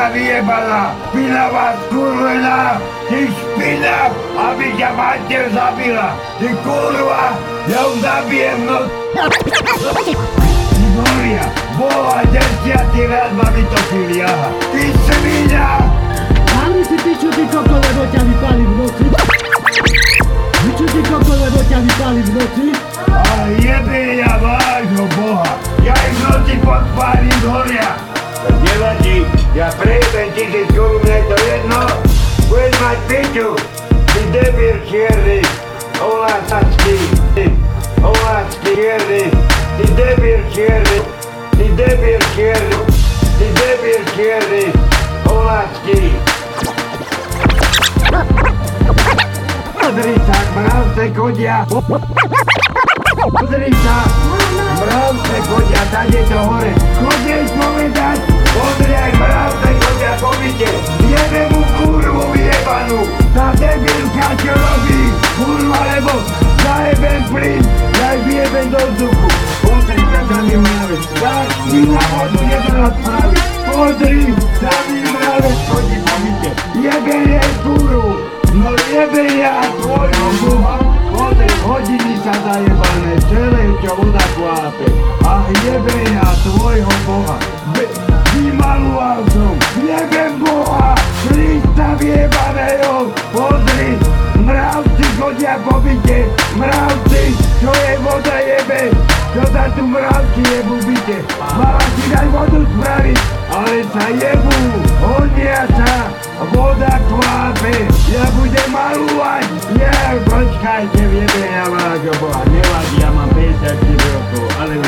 špina vyjebaná, špinavá skurvená, ty špina, aby ťa mater zabila, ty kurva, ja ju zabijem no... Moria, boha, desiatý raz ma vytopili, aha. Ty svinia! Hlavne si ty, čo ty koko, lebo ťa vypali v noci. Čo ty koko, lebo ťa vypali v noci. A jebe ja prejebem tisíc korún, je to jedno, budeš mať piču, ty debil čierny, olásacký, ty olásacký čierny, ty debil čierny, ty debil čierny, ty debil čierny, olásacký. Pozri sa, mravce chodia, Pozri sa! Mravce chodia tady to hore. Chodej povedať! Pozri aj mravce chodia po byte. Jebe mu kurvu jebanú. Tá debilka čo robí? Kurva, lebo zajebem plyn, vyjebem do vzduchu. Pozri sa, tam je mravec. Dáš mi na vodu, jeden spraviť. Pozri, tam je mravec chodí po byte. Jebe jej kurvu. No jebe ja tvojho boha. Pozri, hodiny sa zajebané, sa tu mravci jebu v byte. Mala si dať vodu spraviť, ale sa jebu, hodia sa, voda kvápe. Ja budem malúvať, ja, počkajte, vieme, ja vášho boha. Nevadí, ja mám 54 rokov, ale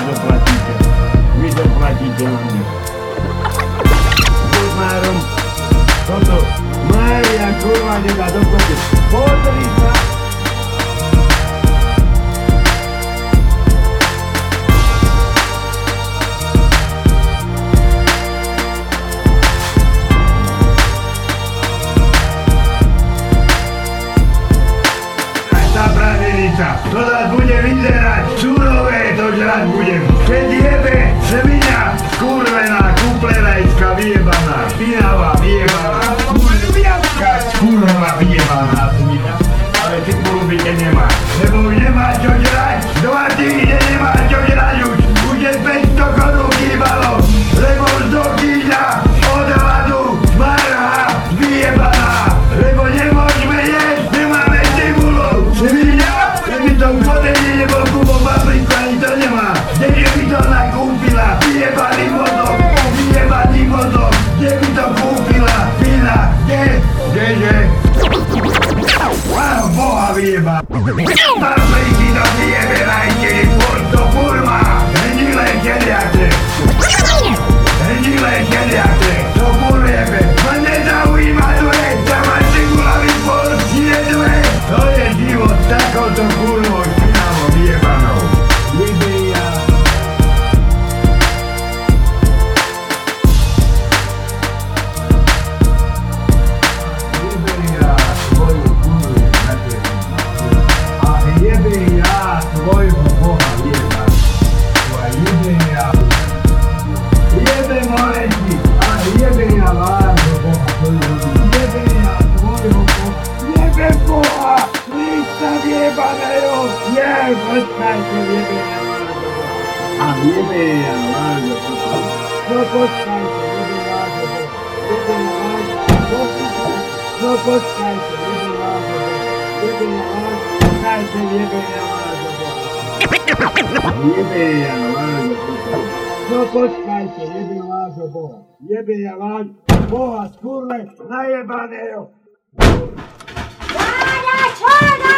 nás bude vyzerať, surové to žrať budem. Keď jebe, svinia, skurvená, kuplenajská, vyjebaná, špinavá, vyjebaná, počkajte, jebe ja važno Boha. A jebe ja važno Boha. No počkajte, jebe važno Boha. Jebe ja važno Boha. No počkajte, jebe važno Boha. Jebe ja važno, počkajte, jebe ja važno Boha. Jebe ja važno Boha. No počkajte, jebe vášho Boha. Jebe ja váš Boha, skurle, najebaného. Váňa, čo robíš?